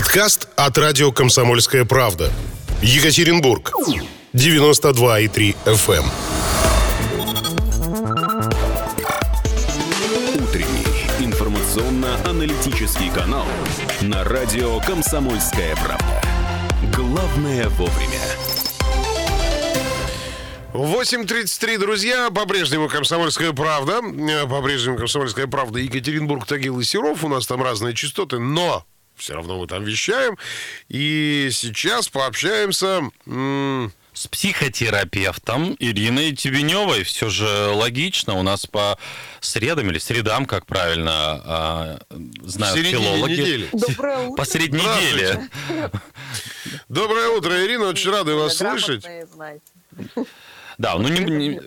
Подкаст от радио «Комсомольская правда». Екатеринбург. 92,3 FM. Утренний информационно-аналитический канал на радио «Комсомольская правда». Главное вовремя. 8.33, друзья, по-прежнему «Комсомольская правда», по-прежнему «Комсомольская правда», Екатеринбург, Тагил и Серов, у нас там разные частоты, но все равно мы там вещаем, и сейчас пообщаемся... С психотерапевтом Ириной Тюбеневой. Все же логично. У нас по средам или средам, как правильно в знают середине филологи. недели. Доброе утро. По средней неделе. Доброе утро, Ирина, очень рады вас слышать. Знаете. Да, ну не, не-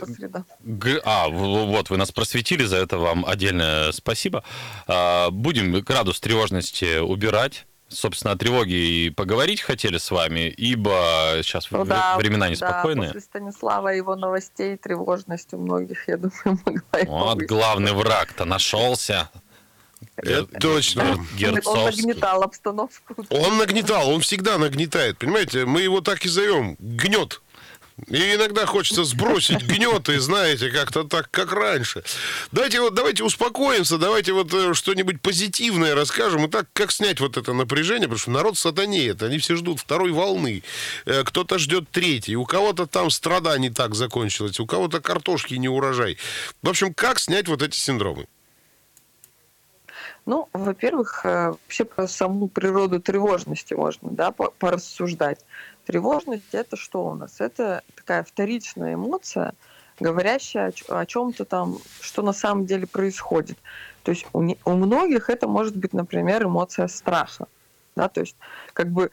г- а, вот вы нас просветили, за это вам отдельное спасибо. А, Будем градус тревожности убирать. Собственно, о тревоге и поговорить хотели с вами, ибо сейчас Ну в- да, времена Да, неспокойные. после Станислава и его новостей тревожность у многих, я думаю, могла Вот повысить. главный враг-то нашелся. Это точно. Он Герцовский. нагнетал обстановку. Он нагнетал, он всегда нагнетает, понимаете? Мы его так и зовем, гнет. И иногда хочется сбросить гнет, и знаете, как-то так, как раньше. Давайте вот, давайте успокоимся, давайте вот э, что-нибудь позитивное расскажем. И так, как снять вот это напряжение, потому что народ сатанеет, они все ждут второй волны. Э, Кто-то ждет третьей, у кого-то там страда не так закончилась, у кого-то картошки не урожай. В общем, как снять вот эти синдромы? Ну, во-первых, э, вообще про саму природу тревожности можно да, по- порассуждать. Тревожность это что у нас? Это такая вторичная эмоция, говорящая о, чем-то там, что на самом деле происходит. То есть у, не- у многих это может быть, например, эмоция страха. Да? То есть как бы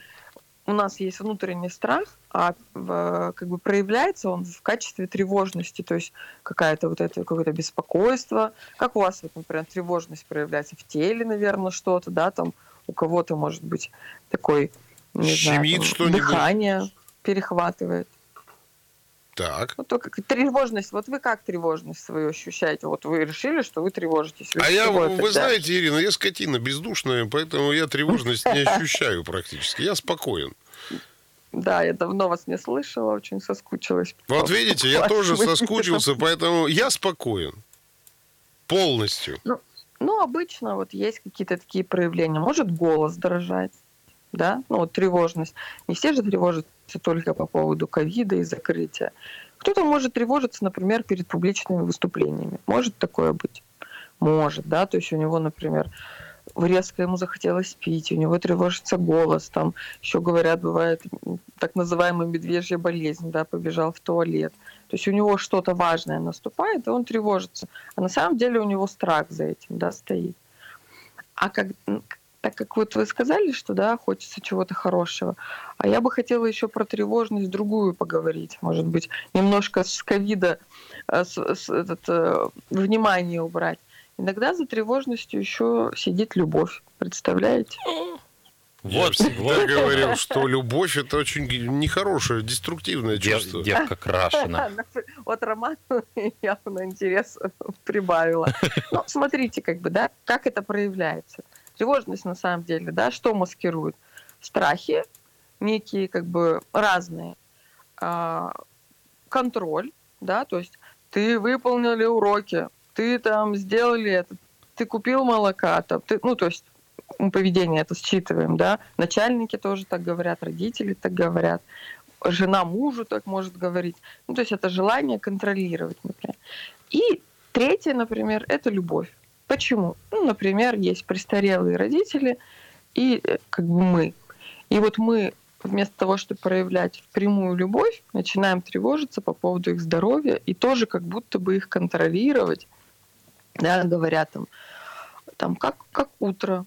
у нас есть внутренний страх, а в- как бы проявляется он в качестве тревожности, то есть какая-то вот это какое-то беспокойство. Как у вас, вот, например, тревожность проявляется в теле, наверное, что-то, да, там у кого-то может быть такой, не Щемит что-нибудь? дыхание перехватывает. Так. Ну, только тревожность, вот вы как тревожность свою ощущаете? Вот вы решили, что вы тревожитесь. Вы А я, вы это знаете, Ирина, я скотина бездушная, поэтому я тревожность не ощущаю практически. Я спокоен. Да, я давно вас не слышала, очень соскучилась. Вот видите, я тоже соскучился, поэтому я спокоен. Полностью. Ну, обычно вот есть какие-то такие проявления. Может голос дрожать, да, ну вот тревожность. Не все же тревожатся только по поводу ковида и закрытия. Кто-то может тревожиться, например, перед публичными выступлениями. Может такое быть? Может, да, то есть у него, например, резко ему захотелось пить, у него тревожится голос, там еще говорят, бывает так называемая медвежья болезнь, да, побежал в туалет. То есть у него что-то важное наступает, и он тревожится. А на самом деле у него страх за этим, да, стоит. А как, так как вот вы сказали, что, да, хочется чего-то хорошего, а я бы хотела еще про тревожность другую поговорить, может быть, немножко с ковида э, с- с- этот, э, внимание убрать. Иногда за тревожностью еще сидит любовь, представляете? Я Вот, всегда вот. говорил, что любовь это очень нехорошее, деструктивное Дев- чувство. девка крашена. Вот роман явно интерес прибавила. Ну, смотрите, как бы, да, как это проявляется. Тревожность на самом деле, да, что маскирует? Страхи, некие как бы разные. А, Контроль, да, то есть ты выполнили уроки, ты там сделали это, ты купил молока, там, ты, ну, то есть мы поведение это считываем, да, начальники тоже так говорят, родители так говорят, жена мужу так может говорить. Ну, то есть это желание контролировать, например. И третье, например, это любовь. Почему? Ну, например, есть престарелые родители и э, как бы мы. И вот мы вместо того, чтобы проявлять прямую любовь, начинаем тревожиться по поводу их здоровья и тоже как будто бы их контролировать. Да, говорят там, там как, как утро,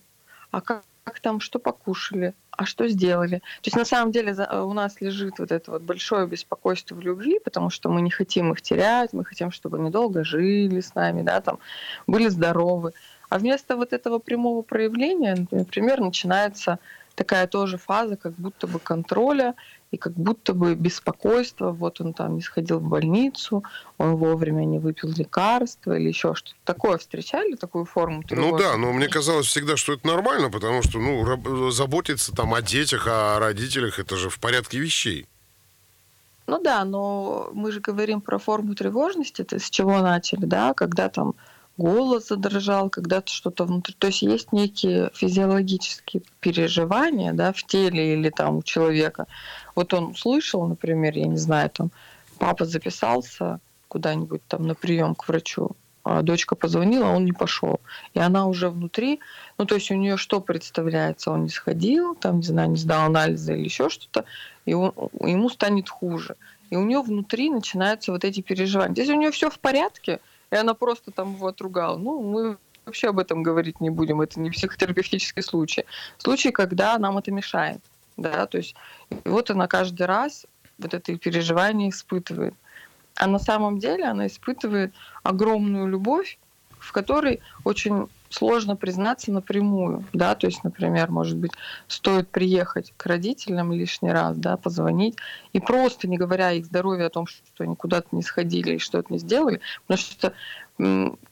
а как, как там, что покушали, а что сделали. То есть на самом деле за- у нас лежит вот это вот большое беспокойство в любви, потому что мы не хотим их терять, мы хотим, чтобы они долго жили с нами, да, там, были здоровы. А вместо вот этого прямого проявления, например, начинается такая тоже фаза, как будто бы контроля и как будто бы беспокойство, вот он там не сходил в больницу, он вовремя не выпил лекарства или еще что-то такое. Встречали такую форму Ну да, но мне казалось всегда, что это нормально, потому что, ну, заботиться там о детях, о родителях, это же в порядке вещей. Ну да, но мы же говорим про форму тревожности, это с чего начали, да, когда там голос задрожал, когда-то что-то внутри. То есть есть некие физиологические переживания да, в теле или там у человека. Вот он услышал, например, я не знаю, там папа записался куда-нибудь там на прием к врачу, а дочка позвонила, он не пошел. И она уже внутри, ну то есть у нее что представляется? Он не сходил, там, не знаю, не сдал анализы или еще что-то, и он, ему станет хуже. И у нее внутри начинаются вот эти переживания. Здесь у нее все в порядке, и она просто там его отругала. Ну, мы вообще об этом говорить не будем, это не психотерапевтический случай. Случай, когда нам это мешает, да, то есть вот она каждый раз вот это переживание испытывает. А на самом деле она испытывает огромную любовь, в которой очень сложно признаться напрямую, да, то есть, например, может быть, стоит приехать к родителям лишний раз, да, позвонить и просто не говоря их здоровье о том, что они куда-то не сходили и что-то не сделали, потому что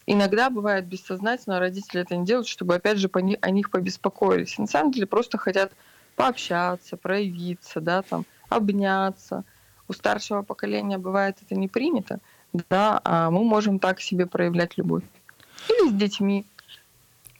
иногда бывает бессознательно родители это не делают, чтобы опять же о них побеспокоились. На самом деле просто хотят пообщаться, проявиться, да, там, обняться. У старшего поколения бывает это не принято, да, а мы можем так себе проявлять любовь. Или с детьми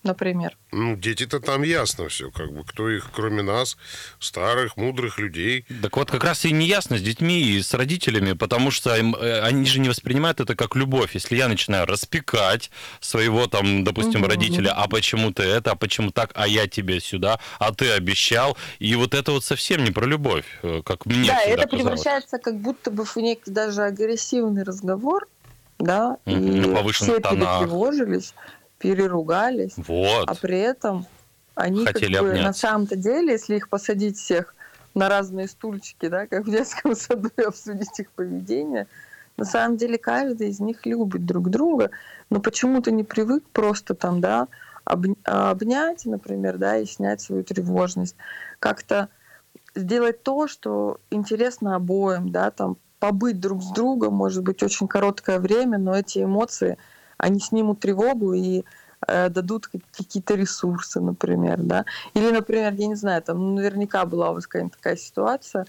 например. Ну, дети-то там ясно все, как бы, кто их, кроме нас, старых, мудрых людей. Так вот, как раз и не ясно с детьми и с родителями, потому что им, э, они же не воспринимают это как любовь. Если я начинаю распекать своего, там, допустим, угу. родителя, а почему ты это, а почему так, а я тебе сюда, а ты обещал, и вот это вот совсем не про любовь, э, как мне Да, это казалось. превращается как будто бы в некий даже агрессивный разговор, да, и все перетревожились переругались, вот. а при этом они Хотели как бы на самом-то деле, если их посадить всех на разные стульчики, да, как в детском саду и обсудить их поведение, на самом деле каждый из них любит друг друга, но почему-то не привык просто там, да, обнять, например, да, и снять свою тревожность, как-то сделать то, что интересно обоим, да, там побыть друг с другом, может быть, очень короткое время, но эти эмоции – они снимут тревогу и э, дадут какие-то ресурсы, например, да. Или, например, я не знаю, там ну, наверняка была у вас какая-нибудь такая ситуация,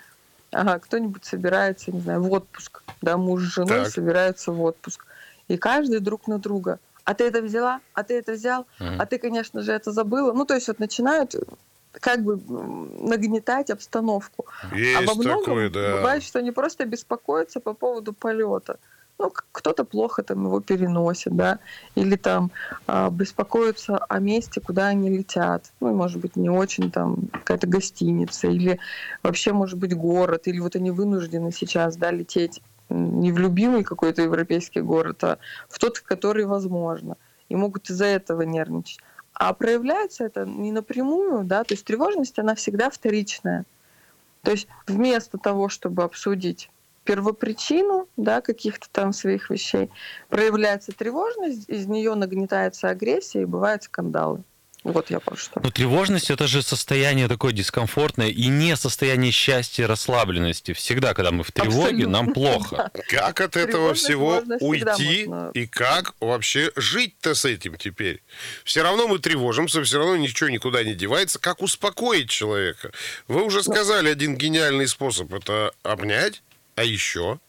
ага, кто-нибудь собирается, не знаю, в отпуск, да, муж с женой так. собираются в отпуск, и каждый друг на друга. А ты это взяла? А ты это взял? Mm-hmm. А ты, конечно же, это забыла. Ну, то есть вот начинают как бы нагнетать обстановку. Есть а во многом такое, да. бывает, что они просто беспокоятся по поводу полета ну, кто-то плохо там его переносит, да, или там э, беспокоится о месте, куда они летят, ну, может быть, не очень там какая-то гостиница, или вообще, может быть, город, или вот они вынуждены сейчас, да, лететь не в любимый какой-то европейский город, а в тот, который возможно, и могут из-за этого нервничать. А проявляется это не напрямую, да, то есть тревожность, она всегда вторичная. То есть вместо того, чтобы обсудить первопричину да, каких-то там своих вещей, проявляется тревожность, из нее нагнетается агрессия и бывают скандалы. Вот я про что. Но тревожность это же состояние такое дискомфортное и не состояние счастья, расслабленности. Всегда, когда мы в тревоге, Абсолютно. нам плохо. Как от этого всего уйти и как вообще жить-то с этим теперь? Все равно мы тревожимся, все равно ничего никуда не девается. Как успокоить человека? Вы уже ну, сказали один гениальный способ. Это обнять, а еще?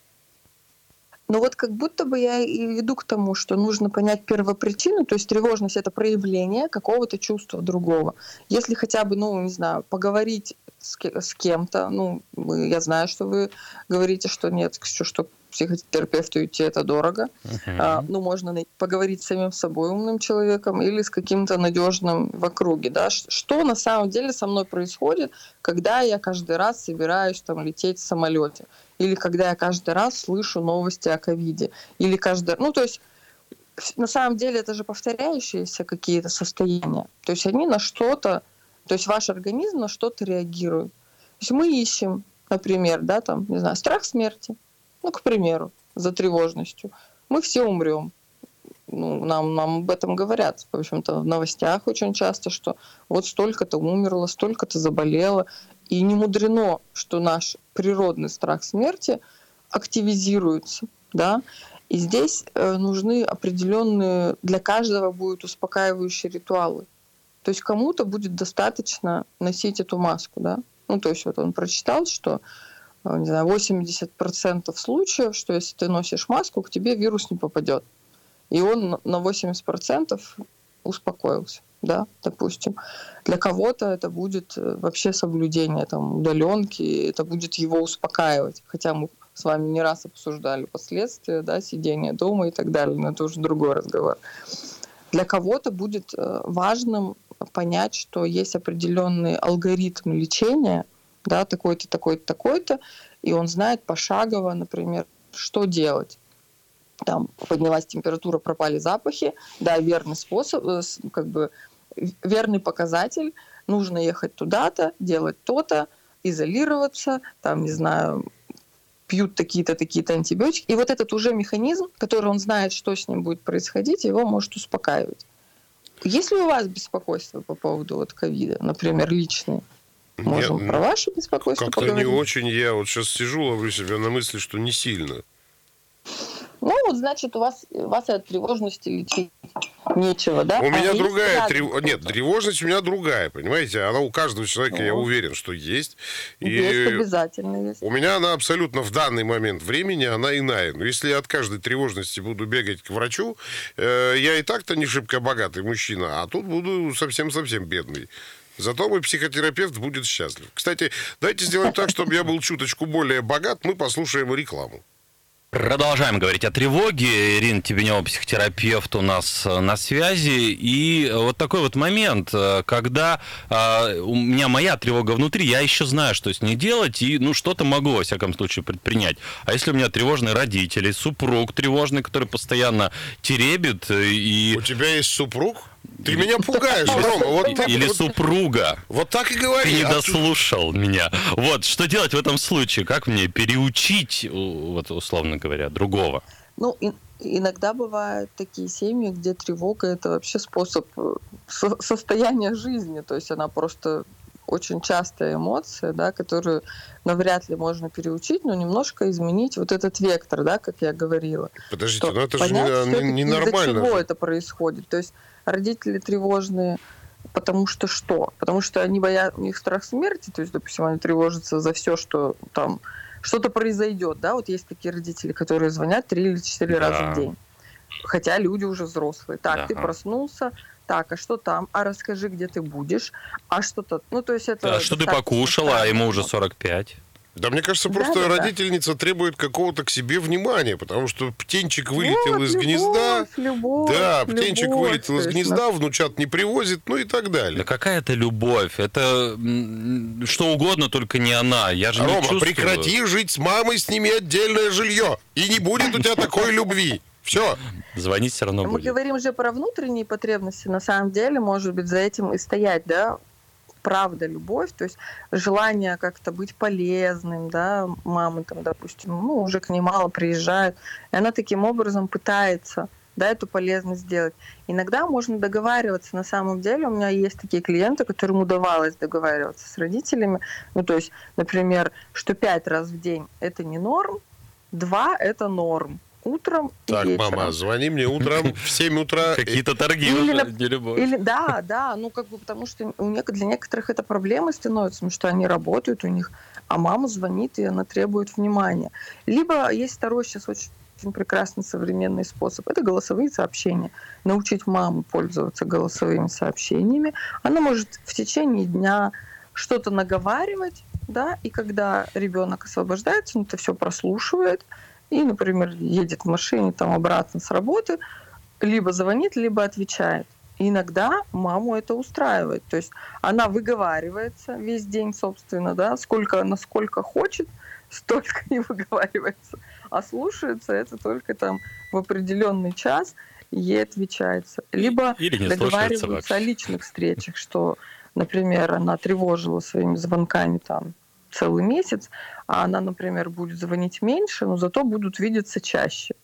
Ну вот как будто бы я и иду к тому, что нужно понять первопричину, то есть тревожность это проявление какого-то чувства другого. Если хотя бы, ну, не знаю, поговорить с кем-то, ну, я знаю, что вы говорите, что нет, что, что психотерапевту идти это дорого. Uh-huh. А, ну, можно поговорить с самим собой умным человеком или с каким-то надежным в округе. Да? Что на самом деле со мной происходит, когда я каждый раз собираюсь там лететь в самолете? Или когда я каждый раз слышу новости о ковиде? Или каждый... Ну, то есть на самом деле это же повторяющиеся какие-то состояния. То есть они на что-то, то есть ваш организм на что-то реагирует. То есть мы ищем, например, да, там, не знаю, страх смерти ну, к примеру, за тревожностью, мы все умрем. Ну, нам, нам об этом говорят, в общем-то, в новостях очень часто, что вот столько-то умерло, столько-то заболело. И не мудрено, что наш природный страх смерти активизируется, да, и здесь э, нужны определенные, для каждого будут успокаивающие ритуалы. То есть кому-то будет достаточно носить эту маску, да. Ну, то есть вот он прочитал, что не знаю, 80% случаев, что если ты носишь маску, к тебе вирус не попадет. И он на 80% успокоился, да, допустим. Для кого-то это будет э, вообще соблюдение там, удаленки, это будет его успокаивать. Хотя мы с вами не раз обсуждали последствия, да, сидения дома и так далее, но это уже другой разговор. Для кого-то будет э, важным понять, что есть определенный алгоритм лечения, да, такой-то, такой-то, такой-то, и он знает пошагово, например, что делать. Там поднялась температура, пропали запахи, да, верный способ, э, как бы верный показатель, нужно ехать туда-то, делать то-то, изолироваться, там, не знаю, пьют такие-то, такие-то антибиотики. И вот этот уже механизм, который он знает, что с ним будет происходить, его может успокаивать. Есть ли у вас беспокойство по поводу вот ковида, например, личные? Можем Нет, про ваше беспокойство Как-то поговорить? не очень. Я вот сейчас сижу, ловлю себя на мысли, что не сильно. Ну, вот, значит, у вас, у вас от тревожности лечить нечего, да? У А меня другая трев... Нет, тревожность у меня другая, понимаете? Она у каждого человека, я Ну. уверен, что есть. И Есть, обязательно есть. у меня она абсолютно в данный момент времени, она иная. Но если я от каждой тревожности буду бегать к врачу, э, я и так-то не шибко богатый мужчина, а тут буду совсем-совсем бедный. Зато мой психотерапевт будет счастлив. Кстати, давайте сделаем так, чтобы я был чуточку более богат. Мы послушаем рекламу. Продолжаем говорить о тревоге. Ирина Тебенева, психотерапевт, у нас э, на связи. И вот такой вот момент, э, когда э, у меня моя тревога внутри, я еще знаю, что с ней делать, и ну что-то могу, во всяком случае, предпринять. А если у меня тревожные родители, супруг тревожный, который постоянно теребит, э, и... У тебя есть супруг? Ты меня пугаешь, Рома. Вот, так- Или вот- супруга. вот так и Ты говори. не А ты- дослушал меня. Вот, что делать в этом случае? Как мне переучить, вот условно говоря, другого? Ну, и- иногда бывают такие семьи, где тревога это вообще способ э, со- состояния жизни, то есть она просто очень частая эмоция, да, которую навряд ли можно переучить, но немножко изменить вот этот вектор, да, как я говорила. Подождите, ну это же понять не- всё-таки, не- из-за ненормально. чего же. это происходит. То есть родители тревожные, потому что что? Потому что они боятся, у них страх смерти, то есть, допустим, они тревожатся за все, что там что-то произойдет, да, вот есть такие родители, которые звонят три или четыре Да. раза в день, хотя люди уже взрослые. Так, ты Ага. проснулся, так, а что там? А расскажи, где ты будешь? А что-то, ну то есть это. А что ты покушала, а ему уже странно. 45? Да, мне кажется, Да, просто да, да. родительница требует какого-то к себе внимания, потому что птенчик вылетел Вот, из любовь, гнезда. любовь, Да, птенчик любовь, вылетел из гнезда, внучат не привозит, ну и так Да далее. какая это любовь? Это что угодно, только не она. Я же не Рома, чувствую. прекрати жить с мамой, сними отдельное жилье, и не будет у тебя такой любви. Все. Звонить все равно Мы будет. говорим же про внутренние потребности. На самом деле, может быть, за этим и стоять, да, правда, любовь, то есть желание как-то быть полезным, да, мамы там, допустим, ну, уже к ней мало приезжают, и она таким образом пытается, да, эту полезность сделать. Иногда можно договариваться, на самом деле, у меня есть такие клиенты, которым удавалось договариваться с родителями, ну, то есть, например, что пять раз в день это не норм, два это норм, утром и Так, вечером. мама, звони мне утром в 7 утра. Какие-то торги Или уже, на- не любовь. Или да, да, ну как бы потому что у нек- для некоторых это проблемой становится, потому что они работают у них, а мама звонит и она требует внимания. Либо есть второй сейчас очень очень прекрасный современный способ. Это голосовые сообщения. Научить маму пользоваться голосовыми сообщениями. Она может в течение дня что-то наговаривать, да, и когда ребенок освобождается, он это все прослушивает, и, например, едет в машине там обратно с работы, либо звонит, либо отвечает. И иногда маму это устраивает. То есть она выговаривается весь день, собственно, да, сколько, насколько хочет, столько и выговаривается. А слушается это только там в определенный час, ей отвечается. Либо Или не договариваются вообще. о личных встречах, что, например, она тревожила своими звонками там целый месяц, а она, например, будет звонить меньше, но зато будут видеться чаще.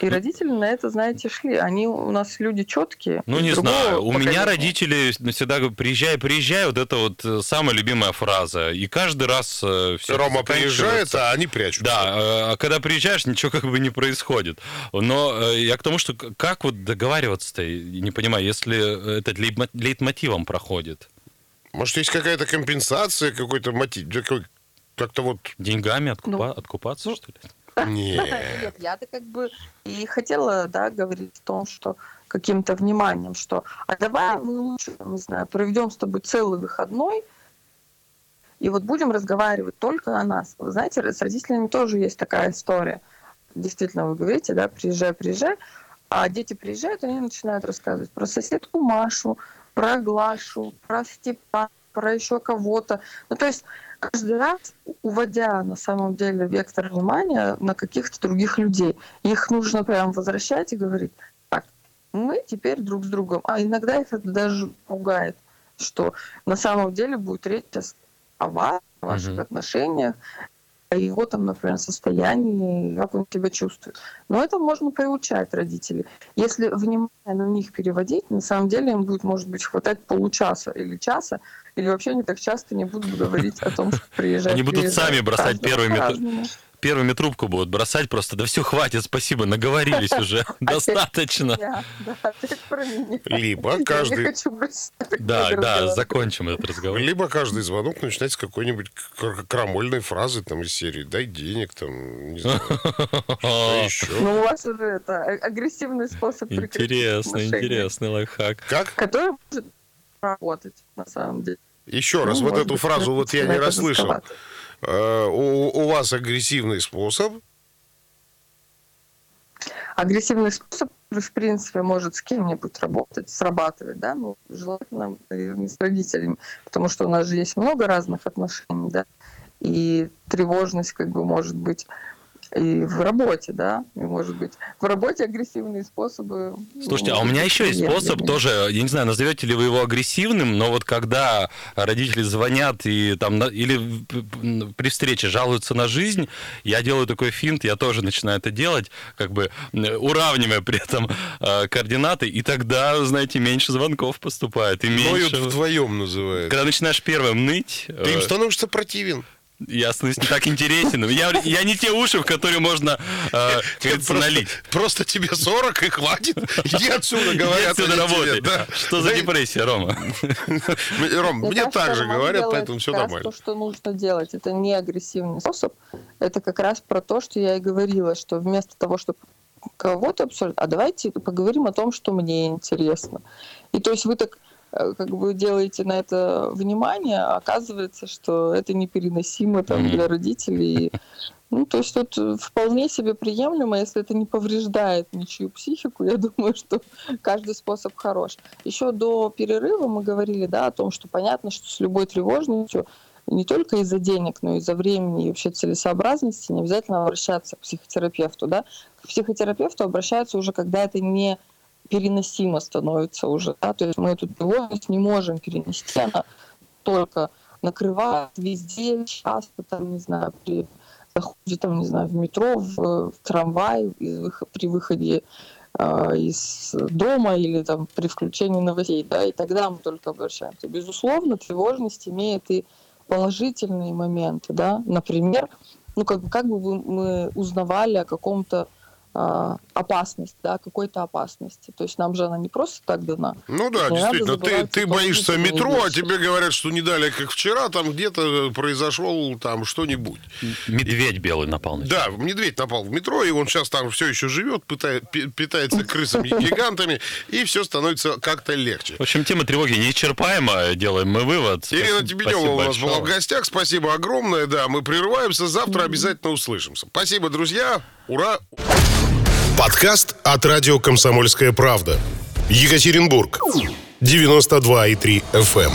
И родители на это, знаете, шли. Они у нас люди четкие. Ну, не знаю. У меня родители всегда говорят, приезжай, приезжай. Вот это вот э, самая любимая фраза. И каждый раз э, все Рома приезжает, а они прячутся. Да, а когда приезжаешь, ничего как бы не происходит. Но я к тому, что как вот договариваться-то, не понимаю, если это лейтмотивом проходит. Может, есть какая-то компенсация, какой-то мотив, как-то вот... Деньгами откупа... ну, откупаться, ну, что ли? Нет. Нет, я-то как бы и хотела, да, говорить о том, что каким-то вниманием, что а давай мы лучше, не знаю, проведем с тобой целый выходной, и вот будем разговаривать только о нас. Вы знаете, с родителями тоже есть такая история. Действительно, вы говорите, да, приезжай, приезжай, а дети приезжают, они начинают рассказывать про соседку Машу, про Глашу, про Степана, про еще кого-то. Ну, то есть каждый раз уводя на самом деле вектор внимания на каких-то других людей. Их нужно прям возвращать и говорить, так, мы теперь друг с другом. А иногда их это даже пугает, что на самом деле будет речь о вас, о ваших mm-hmm. отношениях, его там, например, состоянии, как он себя чувствует. Но это можно приучать родителей. Если внимание на них переводить, на самом деле им будет, может быть, хватать получаса или часа, или вообще не так часто не будут говорить о том, что приезжать. Они будут сами бросать первыми первыми трубку будут бросать просто, да все, хватит, спасибо, наговорились уже, достаточно. Либо каждый... Да, да, закончим этот разговор. Либо каждый звонок начинается с какой-нибудь крамольной фразы там из серии «дай денег», там, не знаю, что еще. Ну, у вас уже это а, агрессивный способ Интересный, интересный лайфхак. Как? Который может работать, на самом деле. Еще раз, ну, вот эту фразу вот я не расслышал. Э, у, у вас агрессивный способ? Агрессивный способ, в принципе, может с кем-нибудь работать, срабатывать, да, ну, желательно с родителями, потому что у нас же есть много разных отношений, да, и тревожность как бы может быть и в работе, да, и, может быть, в работе агрессивные способы. Слушайте, а у меня еще есть способ тоже, я не знаю, назовете ли вы его агрессивным, но вот когда родители звонят и там, или при встрече жалуются на жизнь, я делаю такой финт, я тоже начинаю это делать, как бы уравнивая при этом э, координаты, и тогда, знаете, меньше звонков поступает. И меньше... Ноют вдвоем называют. Когда начинаешь первым ныть... Ты им э, становишься противен. Ясно, не так интересен. Я, я не те уши, в которые можно э, просто, налить. Просто тебе 40 и хватит. Иди отсюда, говорят. Иди отсюда работай. Да. Что за депрессия, Рома? Ром, мне так же говорят, поэтому все нормально. То, что нужно делать, это не агрессивный способ. Это как раз про то, что я и говорила, что вместо того, чтобы кого-то обсуждать, а давайте поговорим о том, что мне интересно. И то есть вы так как бы делаете на это внимание, а оказывается, что это непереносимо там, mm-hmm. для родителей. Ну, то есть тут вполне себе приемлемо, если это не повреждает ничью психику, я думаю, что каждый способ хорош. Еще до перерыва мы говорили, да, о том, что понятно, что с любой тревожностью не только из-за денег, но и из-за времени и вообще целесообразности не обязательно обращаться к психотерапевту, да. К психотерапевту обращаются уже, когда это не переносимо становится уже. Да? То есть мы эту тревожность не можем перенести, она только накрывает везде, часто, там, не знаю, при заходе, там, не знаю, в метро, в, в трамвай, при выходе э, из дома или там при включении новостей, да, и тогда мы только обращаемся. Безусловно, тревожность имеет и положительные моменты, да, например, ну, как, как бы мы узнавали о каком-то а, опасность, да, какой-то опасности. То есть нам же она не просто так дана. Ну да, не действительно. Ты, ты боишься метро, а тебе говорят, что не далее, как вчера, там где-то произошел там что-нибудь. Медведь белый напал на Да, медведь напал в метро, и он сейчас там все еще живет, пытает, питается крысами-гигантами, и все становится как-то легче. В общем, тема тревоги неисчерпаема, делаем мы вывод. Ирина Тебенева у нас была в гостях, спасибо огромное, да, мы прерываемся, завтра обязательно услышимся. Спасибо, друзья, ура! Подкаст от радио «Комсомольская правда». Екатеринбург. 92,3 FM.